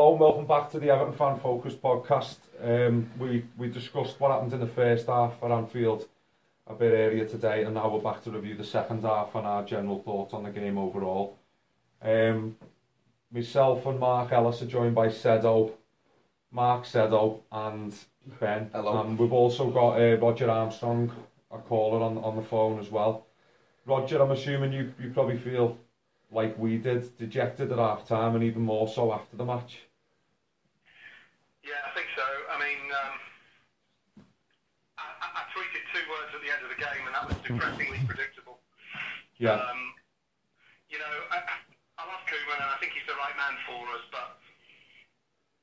Hello welcome back to the Everton Fan Focus podcast. Um, we, we discussed what happened in the first half at Anfield a bit earlier today and now we're back to review the second half and our general thoughts on the game overall. Um, myself and Mark Ellis are joined by Sedo, Mark Sedo and Ben. Hello. And we've also got uh, Rodger Armstrong, a caller on, on the phone as well. Rodger, I'm assuming you, you probably feel like we did, dejected at half time and even more so after the match. Game, and that was depressingly predictable. Yeah. Um, you know, I, I love Koeman, and I think he's the right man for us, but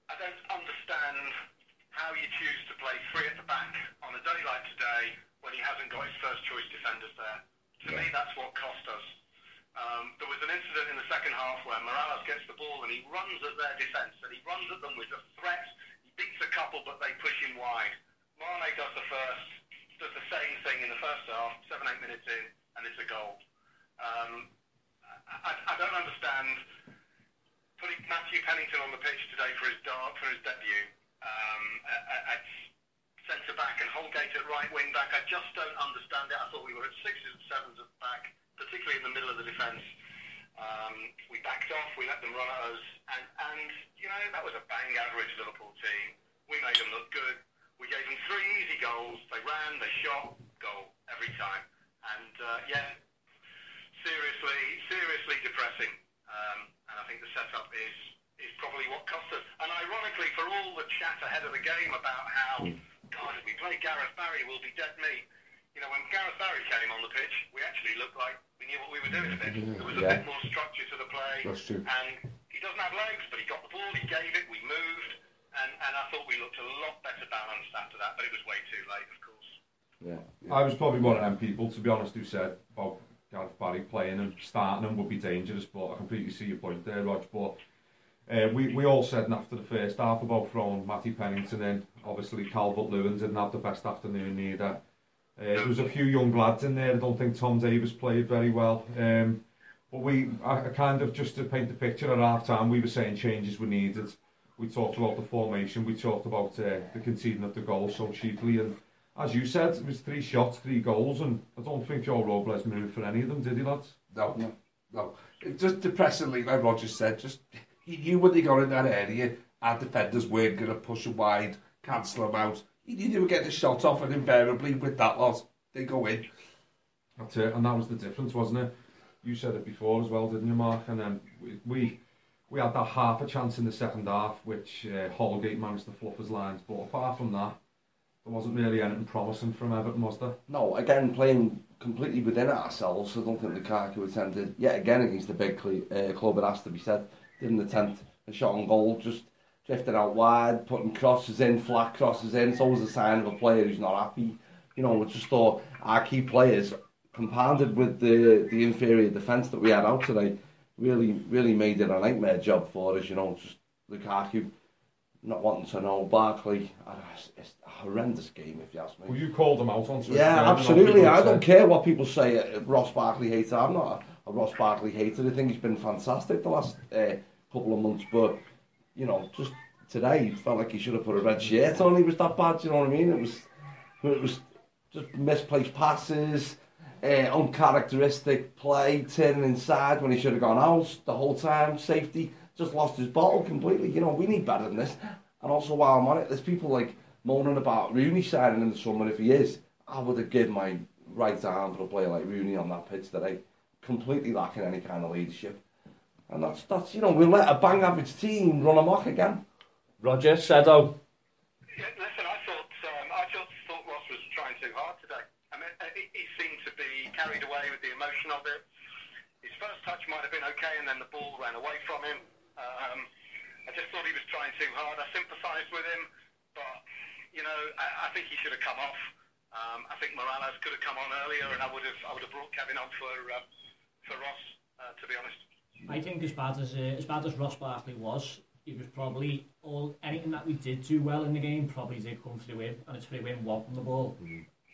I don't understand how you choose to play three at the back on a day like today when he hasn't got his first choice defenders there. To me, that's what cost us. Um, there was an incident in the second half where Mirallas gets the ball and he runs at their defence and he runs at them with a threat. He beats a couple, but they push him wide. Mane does the first, does the same thing in the first half, seven, eight minutes in, and it's a goal. Um, I, I don't understand putting Matthew Pennington on the pitch today for his dart, for his debut um, at, at centre back and Holgate at right wing back. I just don't understand it. I thought we were at sixes and sevens at the back, particularly in the middle of the defence. Um, we backed off, we let them run at us, and, and you know that was a bang average Liverpool team. We made them look good. We gave them three easy goals. They ran, they shot, goal every time. And uh, yeah, seriously, seriously depressing. Um, and I think the setup is is probably what cost us. And ironically, for all the chat ahead of the game about how, God, if we play Gareth Barry, we'll be dead meat. You know, when Gareth Barry came on the pitch, we actually looked like we knew what we were doing a bit. There was a Yeah. bit more structure to the play. And he doesn't have legs, but he got the ball, he gave it, we moved. And, and I thought we looked a lot better balanced after that, but it was way too late, of course. Yeah. I was probably one of them people, to be honest, who said about Gareth Barry playing and starting him would be dangerous, but I completely see your point there, Rog. But uh, we, we all said after the first half about throwing Matty Pennington in. Obviously, Calvert Lewin didn't have the best afternoon either. Uh, there was a few young lads in there. I don't think Tom Davies played very well. Um, but we, I, I kind of, just to paint the picture at half time, we were saying changes were needed. We talked about the formation, we talked about uh, the conceding of the goal so cheaply, and as you said, it was three shots, three goals, and I don't think Joel Robles moved for any of them, did he, lads? No, no, no. Just depressingly, like Rodger said, just he knew when they got in that area, our defenders weren't going to push them wide, cancel them out. He knew they would get the shot off, and invariably with that lot, they go in. That's it, and that was the difference, wasn't it? You said it before as well, didn't you, Mark? And then we we, we had that half a chance in the second half, which uh, Holgate managed to fluff his lines. But apart from that, there wasn't really anything promising from Everton, was there? No, again, playing completely within ourselves. I don't think Lukaku attempted, yet again against the big cl- uh, club, it has to be said, didn't attempt a shot on goal, just drifting out wide, putting crosses in, flat crosses in. It's always a sign of a player who's not happy. You know, I just thought our key players, compounded with the, the inferior defence that we had out today, really, really made it a nightmare job for us. You know, just Lukaku not wanting to know Barkley. uh, It's, a horrendous game, if you ask me. Well, you called them out on Twitter. Yeah, absolutely. I don't care what people say. uh, Ross Barkley hater. I'm not a, a Ross Barkley hater. I think he's been fantastic the last uh, couple of months. But you know, just today, felt like he should have put a red shirt on. He was that bad. You know what I mean? It was, it was just misplaced passes, uh, uncharacteristic play, turning inside when he should have gone out the whole time. Safety just lost his bottle completely. You know, we need better than this. And also, while I'm on it, there's people like moaning about Rooney signing in the summer. If he is, I would have given my right arm for a player like Rooney on that pitch today. Completely lacking any kind of leadership. And that's, that's you know, we'll let a bang average team run amok again. Rodger, Sedo. Yeah, listen, I thought um, I thought, thought Ross was trying too hard today. I mean, uh, he, he seemed to be carried away with the emotion of it. His first touch might have been okay, and then the ball ran away from him. Um, I just thought he was trying too hard. I sympathised with him, but you know, I, I think he should have come off. Um, I think Mirallas could have come on earlier, and I would have I would have brought Kevin on for uh, for Ross. Uh, to be honest. I think as bad as uh, as bad as Ross Barkley was, it was probably all anything that we did do well in the game probably did come through him, and it's through him wanting the ball.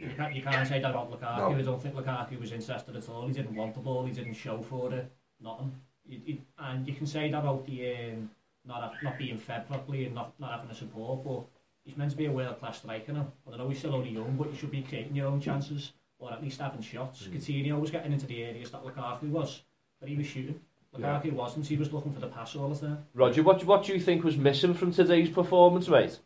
You can't, you can't say that about Lukaku. No. I don't think Lukaku was interested at all. He didn't want the ball. He didn't show for it. Nothing. He, he, and you can say that about the um, not not being fed properly and not, not having a support, but he's meant to be a world class striker now. I don't know he's still only young, but you should be creating your own chances or at least having shots. Coutinho was getting into the areas that Lukaku was, but he was shooting. Lukaku wasn't. He was looking for the pass all the time. Rodger, what, what do you think was missing from today's performance, mate?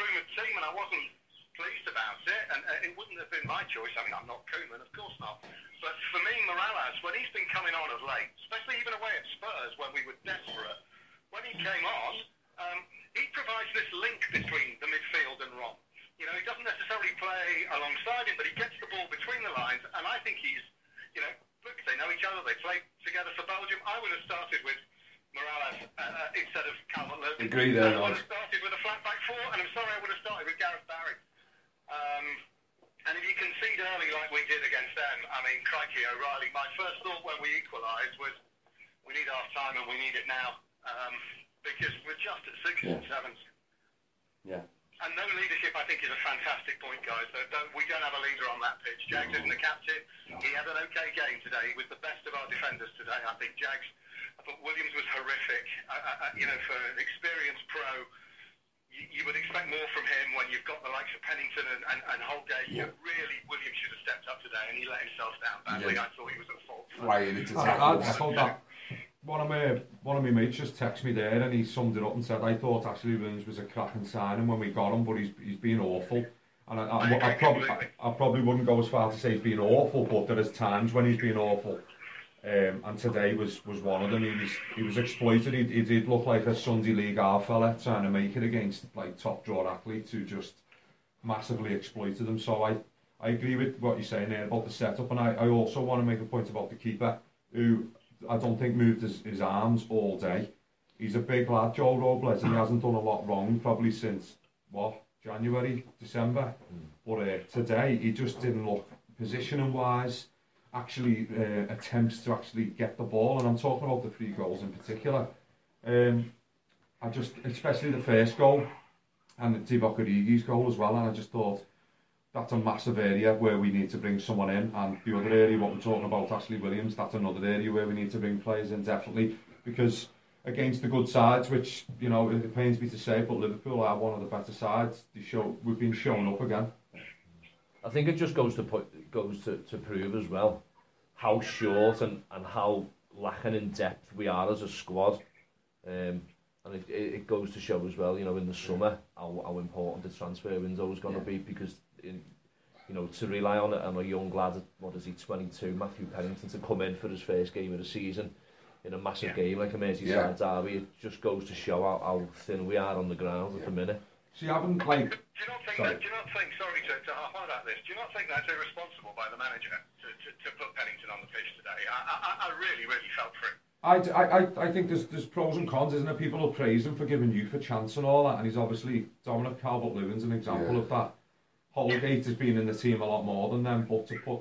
Rumoured team and I wasn't pleased about it, and uh, it wouldn't have been my choice. I mean, I'm not Koeman, of course not. But for me, Mirallas, when he's been coming on of late, especially even away at Spurs when we were desperate, when he came on, um, he provides this link between the midfield and Rom. You know, he doesn't necessarily play alongside him, but he gets the ball between the lines, and I think he's, you know, look, they know each other, they play together for Belgium. I would have started with Mirallas uh, instead of Calvert-Lewin. Agree there, I would have started with a flat back four, and I'm sorry I would have started with Gareth Barry. Um, and if you concede early like we did against them, I mean, crikey, O'Reilly, my first thought when we equalised was we need half time and we need it now um, because we're just at and Yeah. sevens. Yeah. And no leadership, I think, is a fantastic point, guys. So don't, we don't have a leader on that pitch. Jags isn't the captain. He had an okay game today. He was the best of our defenders today. I think Jags, I thought Williams was horrific. I, I, I- you know, for an experienced pro, you, you would expect more from him when you've got the likes of Pennington and, and, and Holgate. Yeah. But really, Williams should have stepped up today, and he let himself down badly. Yeah. I thought he was at fault. for Right, it's I, I, I thought that one of my one of my mates just texted me there and he summed it up and said I thought Ashley Williams was a cracking signing when we got him, but he's he's been awful. And I, I, I, I, probably, I, I probably wouldn't go as far to say he's been awful, but there is times when he's been awful. Um, and today was, was one of them. He was he was exploited. He, he did look like a Sunday League R fella trying to make it against like top draw athletes who just massively exploited them. So I, I agree with what you're saying there about the setup, and I, I also want to make a point about the keeper, who I don't think moved his, his arms all day. He's a big lad, Joel Robles, and he hasn't done a lot wrong probably since what January, December. But uh, today he just didn't look positioning wise. Actually, uh, attempts to actually get the ball, and I'm talking about the three goals in particular. Um, I just, especially the first goal, and the Divock Origi's goal as well. And I just thought that's a massive area where we need to bring someone in. And the other area, what we're talking about, Ashley Williams, that's another area where we need to bring players in definitely because against the good sides, which you know it pains me to say, but Liverpool are one of the better sides. They show we've been showing up again. I think it just goes to put, goes to, to prove as well how short and, and how lacking in depth we are as a squad. Um, and it, it goes to show as well, you know, in the summer, how, how important the transfer window is going to yeah. be because, in, you know, to rely on, on a young lad, at, what is he, 22, Matthew Pennington, to come in for his first game of the season in a massive yeah. game like a Merseyside yeah. derby, it just goes to show how, how thin we are on the ground yeah. at the minute. So you haven't like Do you not think Sorry. that? Do you not think? Sorry to, to harp on about this. Do you not think that's irresponsible by the manager to, to, to put Pennington on the pitch today? I, I, I really, really felt for him. I, I, I- I think there's there's pros and cons, isn't there? People will praise him for giving youth a chance and all that, and he's obviously Dominic Calvert-Lewin's an example Yeah. of that. Holgate has been in the team a lot more than them, but to put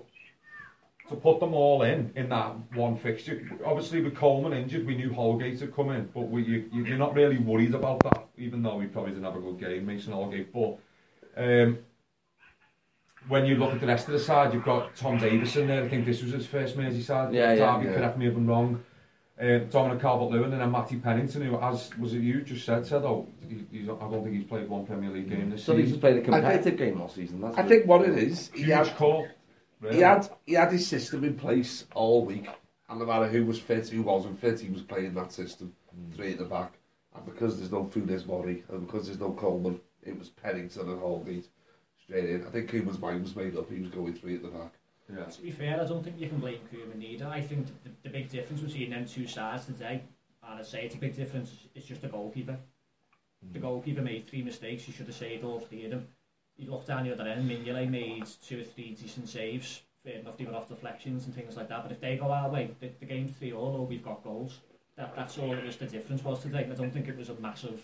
to put them all in in that one fixture, obviously with Coleman injured, we knew Holgate had come in, but we, you, you- you're not really worried about that, even though he probably didn't have a good game, Mason Holgate. But um, when you look at the rest of the side, you've got Tom Davison there. I think this was his first Merseyside Yeah, yeah, derby. yeah. Correct me if I'm wrong. Uh, Dominic Calvert-Lewin and then Matty Pennington, who, as was it you just said, said, oh, he, he's, I don't think he's played one Premier League game this So he's season. played a competitive game all season. That's I good. think what it is, he Huge had, call. Really. he had he had his system in place all week, and no matter who was fit, who wasn't fit, he was playing that system, hmm. three at the back. And because there's no Funes Mori, and because there's no Coleman, it was Pennington and Holgate straight in. I think Koeman's mind was made up, he was going three at the back. Yeah. To be fair, I don't think you can blame Koeman either. I think the, the big difference between them two sides today, and I say it's a big difference, is just the goalkeeper. The hmm. goalkeeper made three mistakes, he should have saved all three of them. he looked down the other end, Mignolet made two or three decent saves, fair enough, they were off deflections and things like that, but if they go our way, the, the game's 3 all or we've got goals. That, that's all it was the difference was today. I don't think it was a massive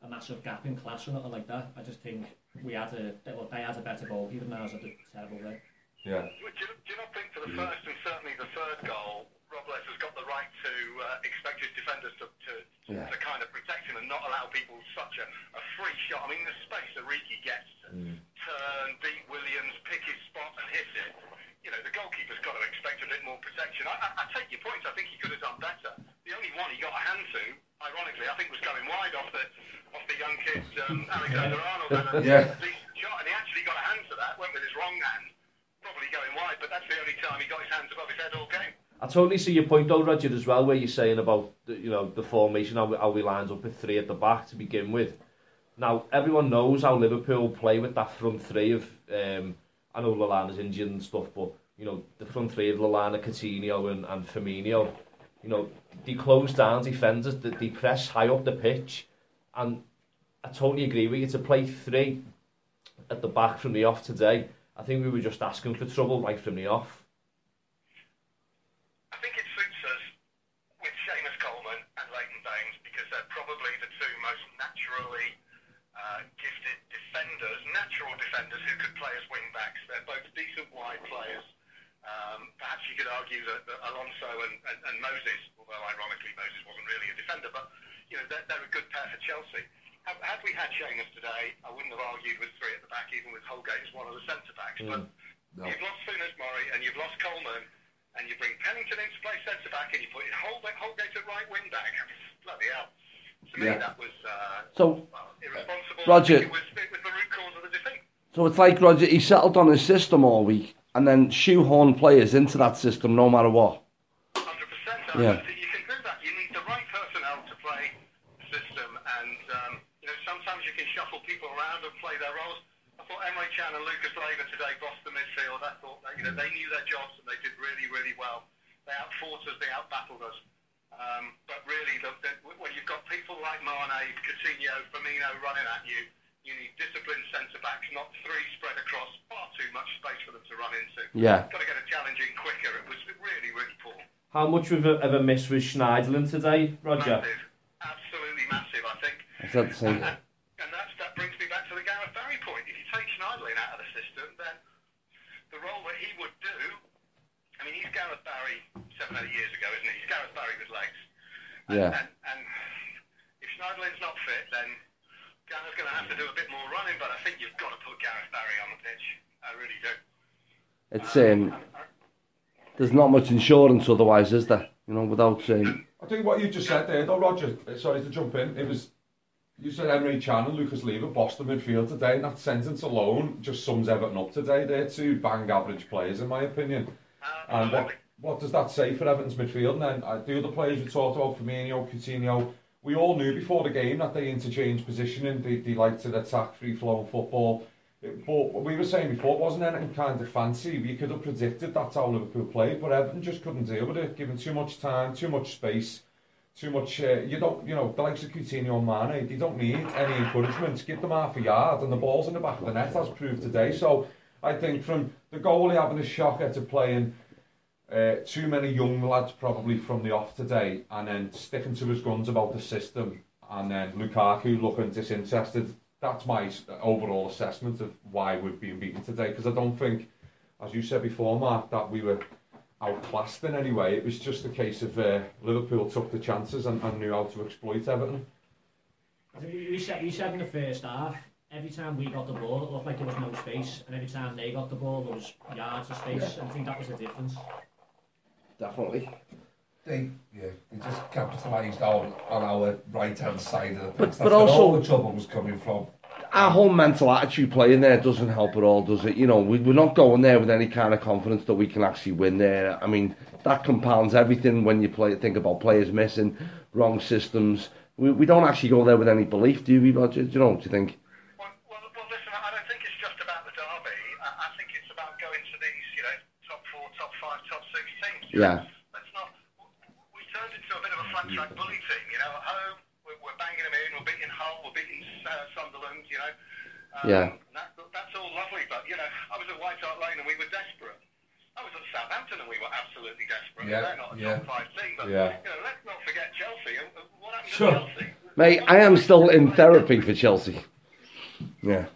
a massive gap in class or nothing like that. I just think we had a, well, they had a better goal, even though it was a terrible way. Yeah. Do you, do you not think for the first and certainly the third goal, right to uh, expect his defenders to, to, Yeah. to kind of protect him and not allow people such a, a free shot? I mean, the space Origi gets to turn, beat Williams, pick his spot and hit it. You know, the goalkeeper's got to expect a bit more protection. I, I, I take your point. I think he could have done better. The only one he got a hand to, ironically, I think was going wide off the off the young kid um, Alexander Arnold. And a Yeah. decent shot, and he actually got a hand to that. Went with his wrong hand probably going wide, but that's the only time he got his hands above his head all game. I totally see your point though, Rodger, as well, where you're saying about the, you know the formation, how we, how we lined up with three at the back to begin with. Now everyone knows how Liverpool play with that front three of um, I know Lallana's injured and stuff, but you know the front three of Lallana, Coutinho, and, and Firmino. You know they close down defenders, they, they press high up the pitch, and I totally agree with you to play three at the back from the off today. I think we were just asking for trouble right from the off. I think it suits us with Seamus Coleman and Leighton Baines because they're probably the two most naturally uh, gifted defenders, natural defenders who could play as wing backs. They're both decent wide players. Um, perhaps you could argue that, that Alonso and, and, and Moses, although ironically Moses wasn't really a defender, but you know they're, they're a good pair for Chelsea. Had, had we had Seamus today, I wouldn't have argued with three at the back, even with Holgate as one of the centre backs. But No. you've lost Funes Mori and you've lost Coleman, and you bring Pennington in to play centre back, and you put Holgate, Holgate at right wing back. Bloody hell! To me, Yeah. that was uh, So, well, irresponsible. Rodger- it was, it was the root cause of the defeat. so it's like Rodger, he settled on his system all week and then shoehorn players into that system no matter what. Hundred percent. Yeah. You can do that. You need the right personnel to play the system, and um, you know sometimes you can shuffle people around and play their roles. I thought Emre Can and Lucas Leiva today bossed the midfield. I thought that, you know they knew their jobs and they did really, really well. They outfought us. They outbattled us. Um, but really, the, Mane, Coutinho, Firmino running at you, you need disciplined centre backs, not three spread across far too much space for them to run into. Yeah. Got to get a challenge in quicker. It was really, really poor. How much of a, of a miss was Schneiderlin today, Rodger? Massive. Absolutely massive, I think. I said the same. And, and that's, that brings me back to the Gareth Barry point. If you take Schneiderlin out of the system, then the role that he would do, I mean, he's Gareth Barry seven, eight years ago, isn't he? He's Gareth Barry with legs. And, Yeah. And, and if Schneiderlin's not fit, then Gareth's going to have to do a bit more running, but I think you've got to put Gareth Barry on the pitch. I really do. It's um, there's not much insurance otherwise, is there? You know, without um, I think what you just said there, though, Rodger, uh, sorry to jump in, it was, you said Emre Can and Lucas Leiva bossed the midfield today, and that sentence alone just sums Everton up today. They're two bang average players, in my opinion. And what, what does that say for Everton's midfield? And then uh, the other players we talked about, Firmino, Coutinho, we all knew before the game that they interchange positioning, they, they like to attack free-flowing football. It- But we were saying before, it wasn't anything kind of fancy. We could have predicted that's how Liverpool played, but Everton just couldn't deal with it, given too much time, too much space, too much. Uh, you don't, you know, the likes of Coutinho and Mane, they don't need any encouragement. Give them half a yard, and the ball's in the back of the net, as proved today. So I think from the goalie having a shocker to playing uh, too many young lads probably from the off today, and then sticking to his guns about the system, and then Lukaku looking disinterested. That's my overall assessment of why we've been beaten today. Because I don't think, as you said before, Mark, that we were outclassed in any way. It was just a case of uh, Liverpool took the chances and, and knew how to exploit Everton. I think we said, we said in the first half, every time we got the ball, it looked like there was no space, and every time they got the ball, there was yards of space, and I think that was the difference. Definitely. they yeah they just capitalised on on our right hand side of the pitch. But- That's but where also- all the trouble was coming from. our whole mental attitude playing there doesn't help at all, does it? You know, we, we're not going there with any kind of confidence that we can actually win there. I mean, that compounds everything when you play. Think about players missing, wrong systems. We, we don't actually go there with any belief, do we? Do you know? Do you think? Well, well, well, listen, I don't think it's just about the derby. I, I think it's about going to these, you know, top four, top five, top six teams. Yeah. Let's not. We turned into a bit of a flat track bully team. You know, at home we're, we're banging them in. We're beating Hull. We're beating uh, Sunderland. You know. Um, Yeah. That, that's all lovely, but you know, I was at White Hart Lane and we were desperate. I was at Southampton and we were absolutely desperate. Yeah, They're not a yeah. top five team, but Yeah. you know, let's not forget Chelsea. What happened Sure. to Chelsea? Mate, I am still in therapy for Chelsea. Yeah.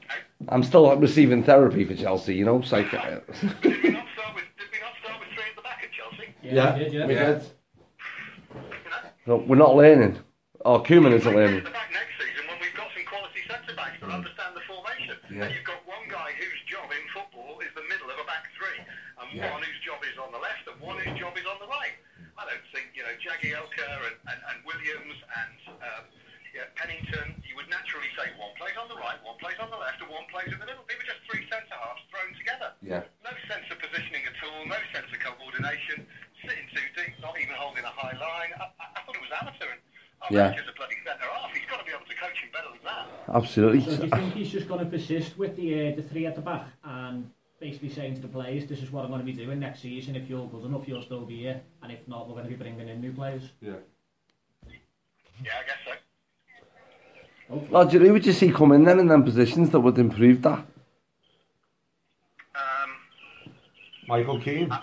I'm still receiving therapy for Chelsea, you know? Psych- at Chelsea? Yeah, we did, yeah. we Yeah. did. You know. So we're not learning. Oh, Koeman isn't At learning. the back next season when we've got some quality centre backs that understand the formation. Yeah. And you've got one guy whose job in football is the middle of a back three, and Yeah. one whose job is on the left, and one whose job is on the right. I don't think you know Jagielka and, and, and Williams and um, yeah, Pennington. You would naturally say one plays on the right, one plays on the left, and one plays in the middle. They were just three yeah. the bloody centre half. He's got to be able to coach him better than that. Absolutely. So do you think he's just going to persist with the uh, the three at the back and basically saying to the players, this is what I'm going to be doing next season. If you're good enough, you'll still be here, and if not, we're going to be bringing in new players. Yeah. Yeah, I guess so. Roger, who would you see come in then in them positions that would improve that? Um, Michael Keane. I-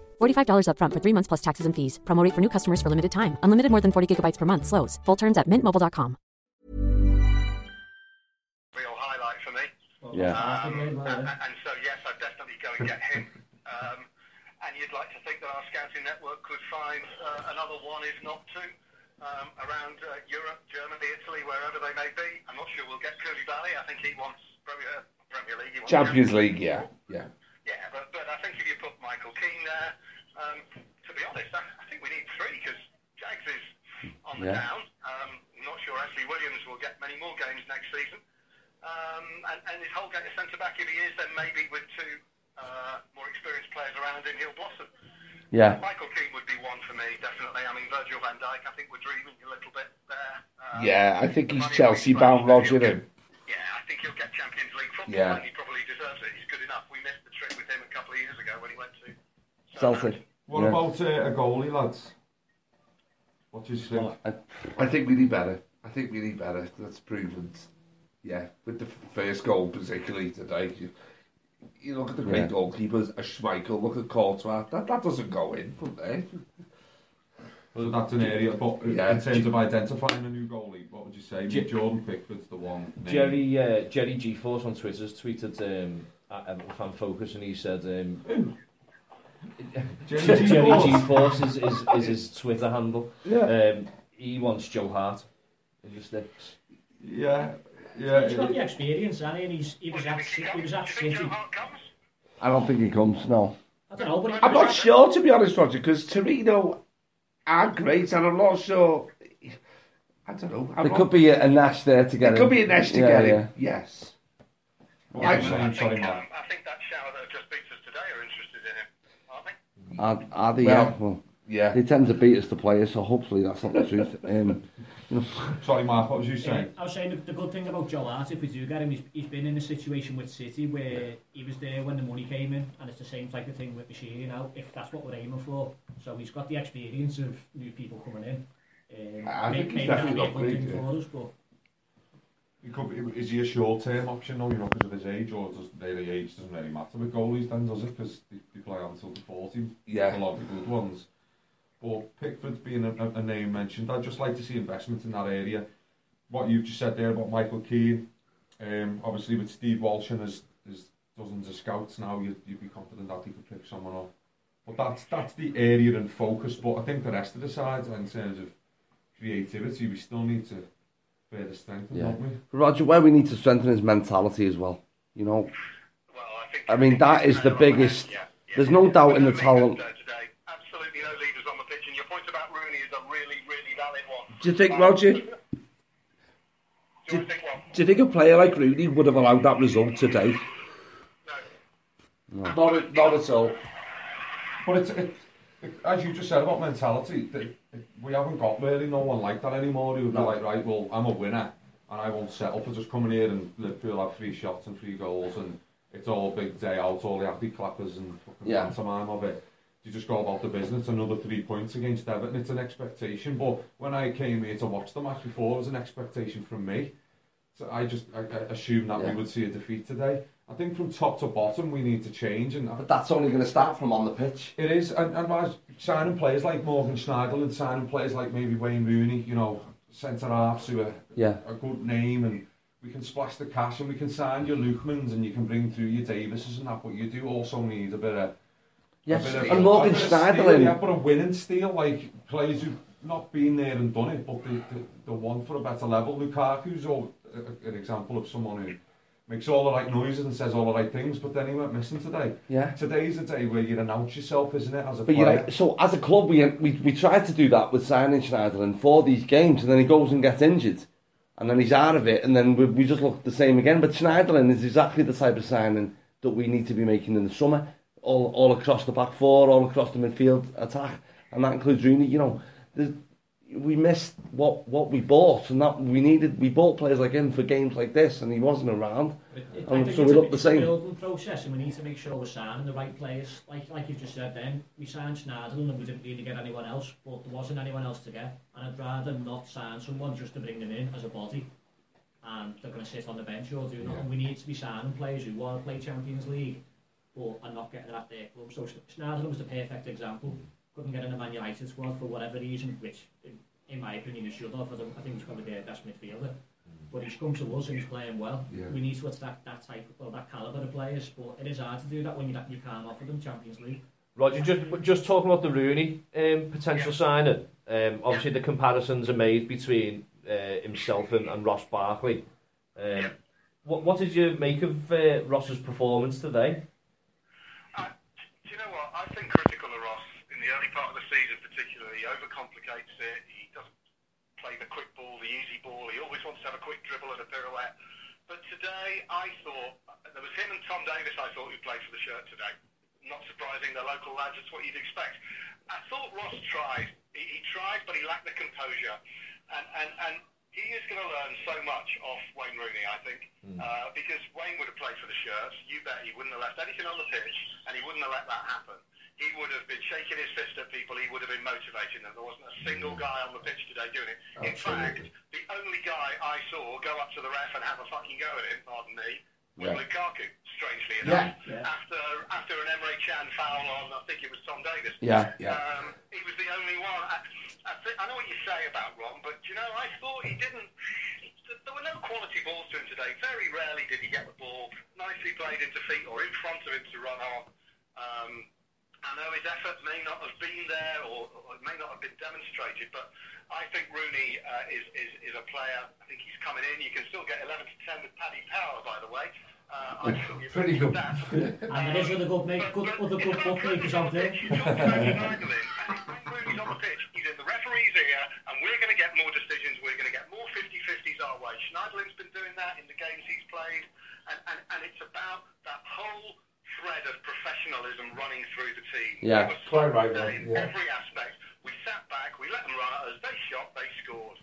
$45 upfront for three months plus taxes and fees. Promo rate for new customers for limited time. Unlimited more than 40 gigabytes per month. Slows. Full terms at mintmobile.com. real highlight for me. Yeah. Um, and, and so, yes, I'd definitely go and get him. Um, and you'd like to think that our scouting network could find uh, another one, if not two, um, around uh, Europe, Germany, Italy, wherever they may be. I'm not sure we'll get Koulibaly. I think he wants Premier, Premier League. He wants Champions League, yeah, yeah. Yeah, but, but I think if you put Michael Keane there, um, to be honest, I, I think we need three because Jags is on the Yeah. down. Um, I'm not sure Ashley Williams will get many more games next season. Um, and, and his Holgate is centre back. If he is, then maybe with two uh, more experienced players around him, he'll blossom. Yeah. Michael Keane would be one for me, definitely. I mean, Virgil van Dijk, I think we're dreaming a little bit there. Um, Yeah, I think he's Chelsea bound, Rodger. get-. Yeah, I think he'll get Champions League football, Yeah. and he probably deserves it. He's good enough. We missed the trick with him a couple of years ago when he went to Celtic. What Yeah. about uh, a goalie, lads? What do you think? I think we need better. I think we need better. That's proven. Yeah, with the first goal particularly today. You, you look at the great Yeah. goalkeepers, a Schmeichel, look at Courtois. That, that doesn't go in, does it? Well, that's an area, but Yeah. in terms of identifying a new goalie, what would you say? Ge- Jordan Pickford's the one. name. Jerry uh, Jerry G Force on Twitter's tweeted um, at Everton Fan Focus and he said um, Jerry G. Jerry Force. G Force is, is, is his Twitter handle. Yeah. Um, he wants Joe Hart in the sticks. Yeah, yeah. He's got the experience, and he? He's, he was at he was at Do you think City. Joe Hart comes? I don't think he comes, no. I don't know, but I'm not sure, to be honest, Rodger, because Torino are great, and I'm not sure. I don't know. I'm There not- could be a, a Nash there together. It him. could be a Nash together. Yeah, yeah. Yes. What Yeah, was but I I saying? Sorry, think, um, Mark. I think that shower that have just beat us today are interested in him, aren't they? Are, are they? Well, yeah. Well, Yeah. they tend to beat us, to the players, so hopefully that's not the truth. Um, Sorry, Mark. What was you Yeah, saying? I was saying the, the good thing about Joe Hart, if we do get him, he's, he's been in a situation with City where he was there when the money came in, and it's the same type of thing with Moshiri now, if that's what we're aiming for. So he's got the experience of new people coming in. Um, I think he's definitely be a got good great, thing yeah. for us, but He could be, is he a short-term option now, you know, because of his age, or does really age doesn't really matter with goalies then, does it? Because they, they play on until the 40, Yeah. a lot of the good ones. But Pickford's being a, a, a name mentioned. I'd just like to see investment in that area. What you've just said there about Michael Keane, um, obviously with Steve Walsh and his, his dozens of scouts now, you'd, you'd be confident that he could pick someone up. But that's that's the area and focus. But I think the rest of the sides, in terms of creativity, we still need to further strengthen, Yeah. don't we? Rodger, where we need to strengthen his mentality as well. You know, Well, I think. I mean, that is the biggest- there's no doubt in the talent. Absolutely no leaders on the pitch, and your point about Rooney is a really, really valid one. Do you think, Um, Rodger, Do you think do you think a player like Rooney would have allowed that result today? No. Not, at- not at all. But it's, it, it, as you just said about mentality, we haven't got really no one like that anymore who would be No. like, right, well, I'm a winner and I won't settle for just coming here and Liverpool have three shots and three goals and it's all big day out, all the happy clappers and fucking Yeah. pantomime of it. You just go about the business, another three points against Everton, it's an expectation. But when I came here to watch the match before, it was an expectation from me. So I just I, I assumed that Yeah. we would see a defeat today. I think from top to bottom we need to change and but that's only going to start from on the pitch. it is, and, and as signing players like Morgan Schneiderlin, signing players like maybe Wayne Rooney, you know, centre halves who are Yeah. a good name, and we can splash the cash and we can sign your Lookmans and you can bring through your Davises and that, but you do also need a bit of. Yes, a bit of, and Morgan a bit of steel, Schneiderlin. Yeah, but a winning steel, like players who've not been there and done it, but the they, they want for a better level. Lukaku's all, an example of someone who makes all the right noises and says all the right things, but then he went missing today. Yeah. Today's the day where you announce yourself, isn't it, as a But player? so as a club, we, we we tried to do that with signing Schneiderlin for these games, and then he goes and gets injured, and then he's out of it, and then we, we just look the same again. But Schneiderlin is exactly the type of signing that we need to be making in the summer, all all across the back four, all across the midfield attack, and that includes Rooney. You know, there's- we missed what what we bought, and that we needed. We bought players like him for games like this, and he wasn't around. It, it, Um, so we a- look the it's same. a building process, and we need to make sure we're signing the right players. Like like you just said, then we signed Schneiderlin, and we didn't really get anyone else, but there wasn't anyone else to get. And I'd rather not sign someone just to bring them in as a body, and they're going to sit on the bench or do nothing. We need to be signing players who want to play Champions League, but are not getting it at their club. So Schneiderlin was the perfect example. Couldn't get in a Man United squad for whatever reason, which, in, in my opinion, he should have. I, don't, I think he's probably their best midfielder. But he's come to us and he's playing well. Yeah. We need to attract that type, well, that calibre of players. But it is hard to do that when you, you can't offer them Champions League. Rodger, just just talking about the Rooney um, potential signing. Um, obviously, the comparisons are made between uh, himself and, and Ross Barkley. Um, what what did you make of uh, Ross's performance today? Uh, do you know what? I think critical of Ross in the early part of the season, particularly, he overcomplicates it. He doesn't play the quick ball, the easy ball. He always wants to have a quick dribble and a pirouette. But today, I thought there was him and Tom Davies. I thought who played for the shirt today. Not surprising, the local lads. It's what you'd expect. I thought Ross tried. He, he tried, but he lacked the composure. And and and he is going to learn so much off Wayne Rooney, I think, uh, because Wayne would have played for the shirts. You bet he wouldn't have left anything on the pitch, and he wouldn't have let that happen. He would have been shaking his fist at people. He would have been motivating them. There wasn't a single guy on the pitch today doing it. In fact, the only guy I saw go up to the ref and have a fucking go at him, pardon me, was Yeah. Lukaku. Strangely enough, Yeah. after after an Emre Can foul on, I think it was Tom Davies. Yeah. Yeah. Um, he was the only one. I, I, thi- I know what you say about Rom, but you know, I thought he didn't. There were no quality balls to him today. Very rarely did he get the ball nicely played into feet or in front of him to run on. Um, I know his effort may not have been there or, or it may not have been demonstrated, but I think Rooney uh, is, is, is a player. I think he's coming in. You can still get 11 to 10 with Paddy Power, by the way. Uh, I still give Pretty good. that. And there is other good, make, good, other good bookmakers out there. Rooney's on the pitch, he's in the referee's ear, and we're going to get more decisions. We're going to get more 50-50s our way. Schneiderlin's been doing that in the games he's played, and, and, and it's about that whole thread of professionalism running through the team. Yeah, We were quite right, solid man, In yeah. every aspect. We sat back, we let them run at us, they shot, they scored.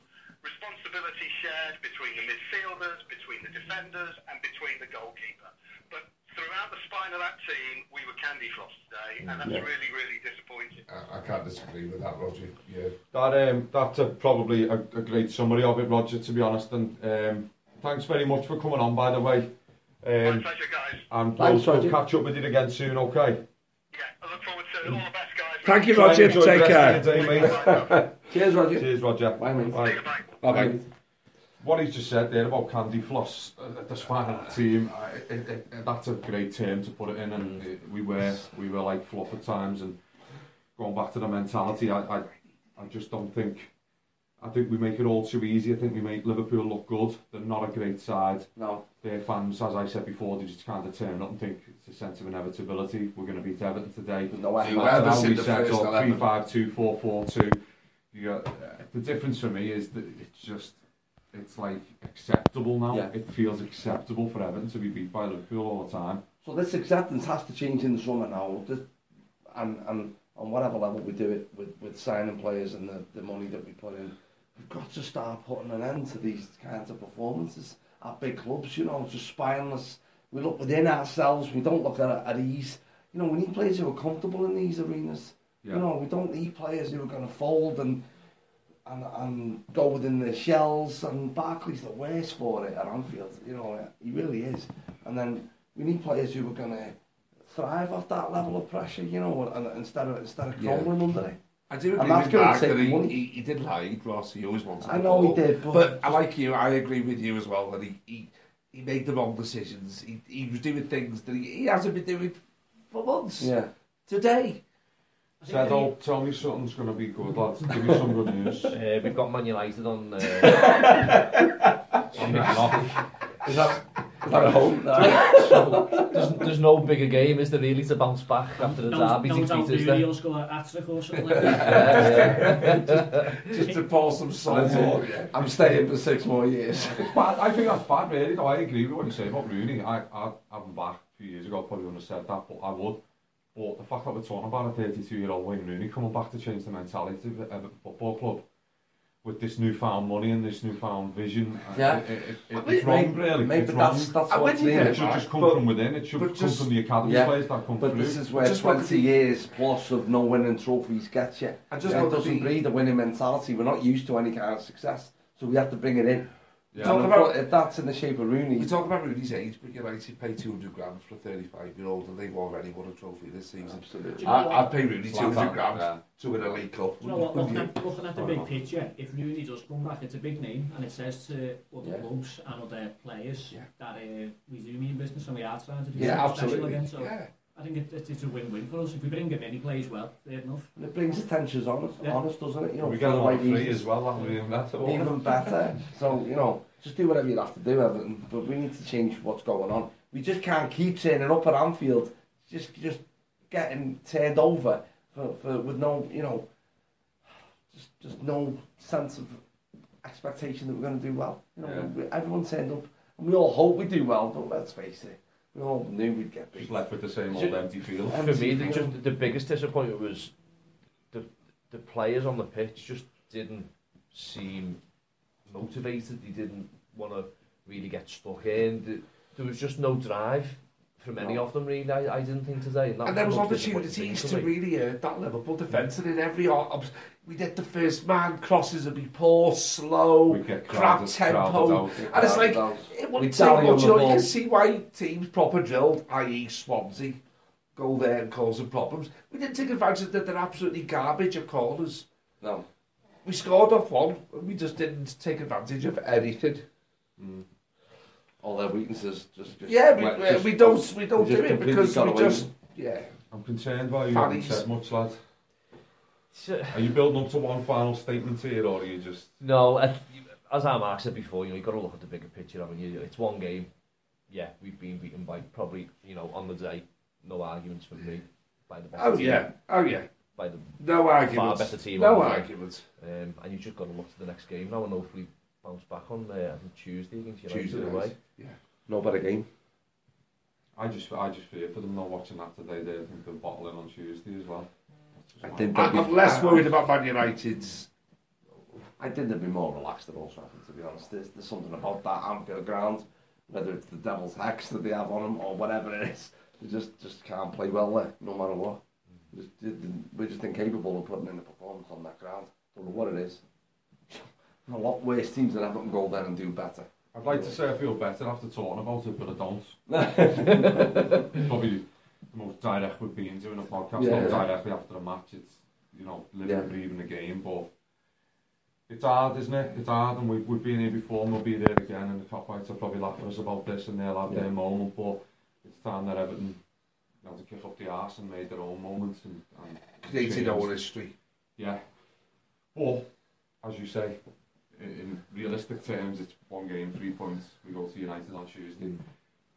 Responsibility shared between the midfielders, between the defenders, and between the goalkeeper. But throughout the spine of that team, we were candy floss today, and that's really, really disappointing. I, I can't disagree with that, Rodger. Yeah. That um, that's a, probably a, a great summary of it, Rodger. To be honest, and um, thanks very much for coming on, by the way. My Um, pleasure, guys. and Thanks, we'll, we'll catch up with you again soon, okay? Yeah, I look forward to it. All the best, guys. Thank you, Rodger. enjoy Take care. day. Cheers, Rodger. Cheers, Rodger. Bye, mate. See bye. Bye bye. What he's just said there about Candy Floss, uh, the spinal team, uh, it, it, it, that's a great term to put it in, and it, we were we were like fluff at times, and going back to the mentality, I, I I just don't think. I think we make it all too easy. I think we make Liverpool look good. They're not a great side. No. Their fans, as I said before, they just kind of turn up and think it's a sense of inevitability. We're going to beat Everton today. No way. No matter Whoever's how in we the set first up, 11. 3 5 2 4 4 2. You got, uh, the difference for me is that it's just, it's like acceptable now. Yeah. It feels acceptable for Everton to be beat by Liverpool all the time. So this acceptance has to change in the summer now. This, and, and on whatever level we do it with, with signing players and the, the money that we put in, we've got to start putting an end to these kinds of performances at big clubs, you know, just spineless. We look within ourselves, we don't look at, at ease. You know, we need players who are comfortable in these arenas. Yeah. You know, we don't need players who are going to fold and, and and go within their shells. And Barkley's the worst for it at Anfield. You know, he really is. And then we need players who are going to thrive off that level of pressure. You know, and, instead of instead of Yeah. crumbling under it. I do And agree that's with gonna Mark take that he, money. he, he did like Ross. He always wanted. I the know he ball. did, but- but I like you. I agree with you as well that he he, he made the wrong decisions. He, he was doing things that he, he hasn't been doing for months. Yeah. Today. Said, the- oh, tell me something's going to be good, lads. Give me some good news. Uh, we've got Man United on. Uh, I'm not. Is that at home now. there's, there's no bigger game, is there really, to bounce back after the no, derby? No, no, no, score at Attrick or something. Like yeah, yeah. just, to pour some salt on. Yeah. I'm staying for six more years. it's bad. I think that's bad, really. No, I agree with what you're saying about Rooney. I, I, I'm back a few years ago, I probably wouldn't have said that, but I would. But the fact that we're talking about a 32-year-old Wayne Rooney coming back to change the mentality of a football club, with this newfound money and this newfound vision, uh, Yeah. it, it, it, it's mean, wrong, really. Maybe it's wrong. that's that's I what's went it should just come But- from within. It should come just- from the academy Yeah. players that come But through. this is where Just 20 be- years plus of no winning trophies gets you. I just Yeah, it doesn't be- breed a winning mentality. We're not used to any kind of success, so we have to bring it in. Yeah. Talk about- if that's in the shape of Rooney, You talk about Rooney's age, but United pay 200 grand for a 35 year old and they've already won a trophy this season. absolutely. you know I, what? I'd pay Rooney 200 out, grand yeah. to win a League Cup. You know what, looking at, looking at the big picture, if Rooney does come back, it's a big name, and it says to other Yeah. clubs and other players Yeah. that uh, we do mean business and we are trying to do Yeah, something special absolutely. again. So Yeah. I think it, it's, it's a win-win for us. If we bring him in, he plays well, fair enough. And it brings attention on us, Yeah. on us, doesn't it? You know, we for get the them right on free reasons. as well, haven't we? And that's all. Even better. So, you know, just do whatever you have to do, Everton. But we need to change what's going on. We just can't keep turning up at Anfield, just just getting turned over for, for with no, you know, just just no sense of expectation that we're going to do well. You know, Yeah. we, everyone turned up, and we all hope we do well. But let's face it, No, knew we'd get beat. Just left with the same old empty field. For me, the, just, the biggest disappointment was the the players on the pitch just didn't seem motivated. They didn't want to really get stuck in. There was just no drive from any no. of them, really, I, I didn't think today. And, and there was opportunities to really hurt that Liverpool defence, and in every we did the first man crosses would be poor, slow, We crap crowded- tempo, crowded out. and it's like out. it We wouldn't take much. You, know, you can see why teams proper drilled, i.e. Swansea, go there and cause some problems. We didn't take advantage that they're absolutely garbage at corners. No. We scored off one, and we just didn't take advantage of anything. Mm. All their weaknesses just, just Yeah, we, like, we, just- we don't we don't we do it because got we just from yeah. I'm concerned why you haven't said much, lad. So- Are you building up to one final statement here, or are you just... No, I- as our Mark said before, you know, you've got to look at the bigger picture. I mean, you, it's one game. Yeah, we've been beaten by probably, you know, on the day, no arguments from me, by the better Oh team. yeah, oh yeah. By the, No arguments. Far better team No on the day. arguments. um, and you've just got to look to the next game now and hopefully bounce back on, uh, I think Tuesday against United Tuesday away. night. Yeah. no better game. I just, I just fear for them not watching that today. They think they're bottling on Tuesday as well. I my- did I, that. I'm less worried about Man United's. I think they'd be more relaxed at Trafford, to be honest. There's, there's something about that Anfield ground, whether it's the devil's hex that they have on them or whatever it is. They just, just can't play well there, no matter what. Just, we're just incapable of putting in a performance on that ground. Don't know what it is. a lot worse teams than Everton go there and do better. I'd like to say I feel better after talking about it, but I don't. Probably most direct we've been doing a podcast, yeah, not yeah. directly after a match. It's you know living, yeah. breathing the game, but it's hard, isn't it? It's hard, and we've, we've been here before, and we'll be there again. And the cop outs will probably laugh at us about this, and they'll have yeah. their moment. But it's time that Everton had to kick up the arse and made their own moments and, and created their own history. Yeah, or as you say, in, in realistic terms, it's one game, three points. We go to United on Tuesday. Mm.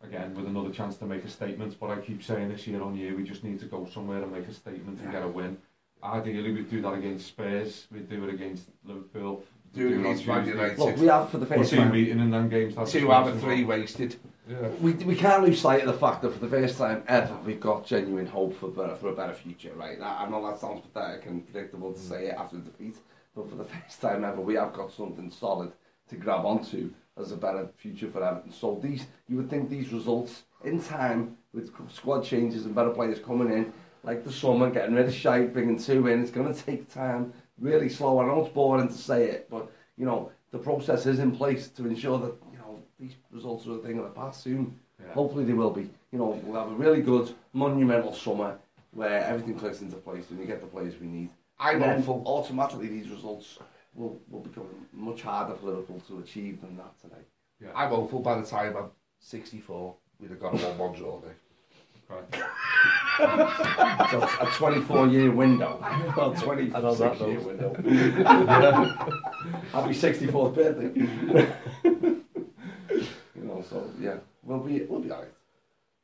Again, with another chance to make a statement. But I keep saying this year on year, we just need to go somewhere and make a statement and get a win. Ideally, we'd do that against Spurs. We'd do it against Liverpool. Do it against Man United. Look, we have for the first team time. meeting and then games. that's Two out of three one. wasted. Yeah. We, we can't lose sight of the fact that for the first time ever we've got genuine hope for better, for a better future, right? I I know that sounds pathetic and predictable to mm. say it after defeat, but for the first time ever we have got something solid to grab onto as a better future for Everton. So these, you would think these results in time with squad changes and better players coming in, like the summer, getting rid of shite, bringing two in, it's going to take time, really slow. I know it's boring to say it, but you know the process is in place to ensure that you know these results are a thing of the past soon. Yeah. Hopefully they will be. You know, we'll have a really good, monumental summer where everything clicks into place and we get the players we need. And then automatically these results will, will become much harder for Liverpool to achieve than that today. I'm hopeful by the time I'm 64, we'd have got a 1 1 draw there. Okay. So a 24 year window. Well, 26 And on that year note. window. Happy 64th birthday. you know, so yeah, we'll be, we'll be alright.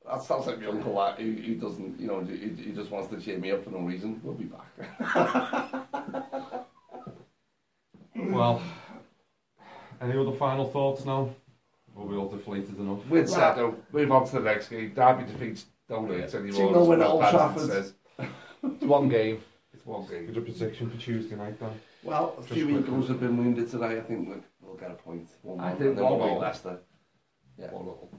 That sounds like my uncle that, who, who doesn't, you know, he, he just wants to cheer me up for no reason. We'll be back. Well, any other final thoughts now? Are we all deflated enough? With that, though, move on to the next game. Derby defeats Donetsk yeah. anymore. 2 win at Old Trafford. says? it's one game. It's one game. Good prediction for Tuesday night, then. Well, a Just few Eagles have been wounded today. I think we'll, we'll get a point. One I more, think one more. Leicester. Yeah. One little.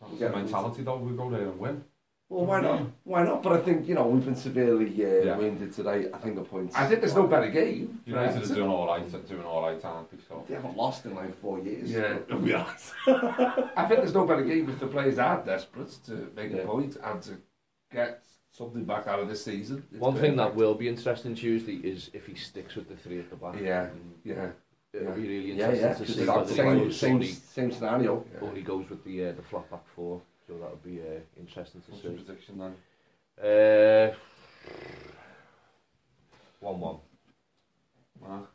That's the mentality, though. We go there and win. Well, why not? Why not? But I think, you know, we've been severely uh, Yeah. wounded today. I think a point. I think there's no better game. for United are Everton. doing alright, doing alright, aren't they? So. They haven't lost in like four years. Yeah. to be honest. I think there's no better game if the players are desperate to make Yeah. a point and to get something back out of this season. It's One thing that perfect. will be interesting Tuesday is if he sticks with the three at the back. Yeah, yeah. It'll be really Yeah, interesting yeah. to 'cause see it's whether the he same, goes same, or same scenario. or he goes with the uh, the flat back four. So that'll be uh, interesting to What's your see. prediction then? Uh, one one. Mark?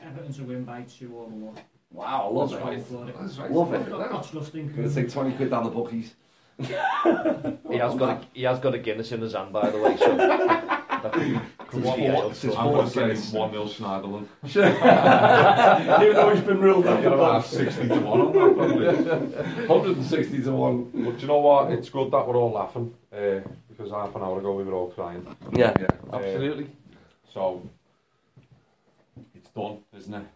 Everton to win by two or more. Wow, I love Let's it. go for it. That's right. Love it. I've got, got trust in Gonna take 20 quid down the bookies. He has got a, he has got a Guinness in his hand, by the way. So It's his I'm going to fourth say Guinness. 1 0 Schneiderlin. Even though he's been ruled out about both. 60 to 1 on that, probably. 160 to 1. But do you know what? It's good that we're all laughing uh, because half an hour ago we were all crying. Yeah, Yeah. absolutely. So it's done, isn't it?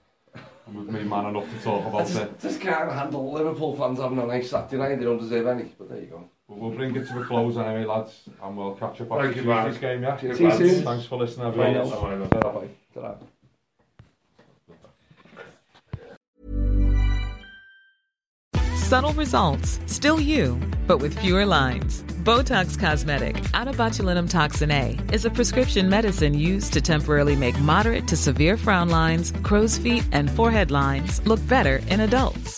And we've been man enough to talk I about just, it. just can't handle Liverpool fans having a nice Saturday night. They don't deserve any, but there you go. But we'll bring it to a close anyway, lads, and we'll catch up after Thank you, Mark. Tuesday's game, yeah? Cheers, See you lads. soon. Thanks for listening, Bye everyone. now. Bye, bye. Bye-bye. Ta-ra. Subtle results, still you, but with fewer lines. Botox Cosmetic, onabotulinumtoxinA, is a prescription medicine used to temporarily make moderate to severe frown lines, crow's feet, and forehead lines look better in adults.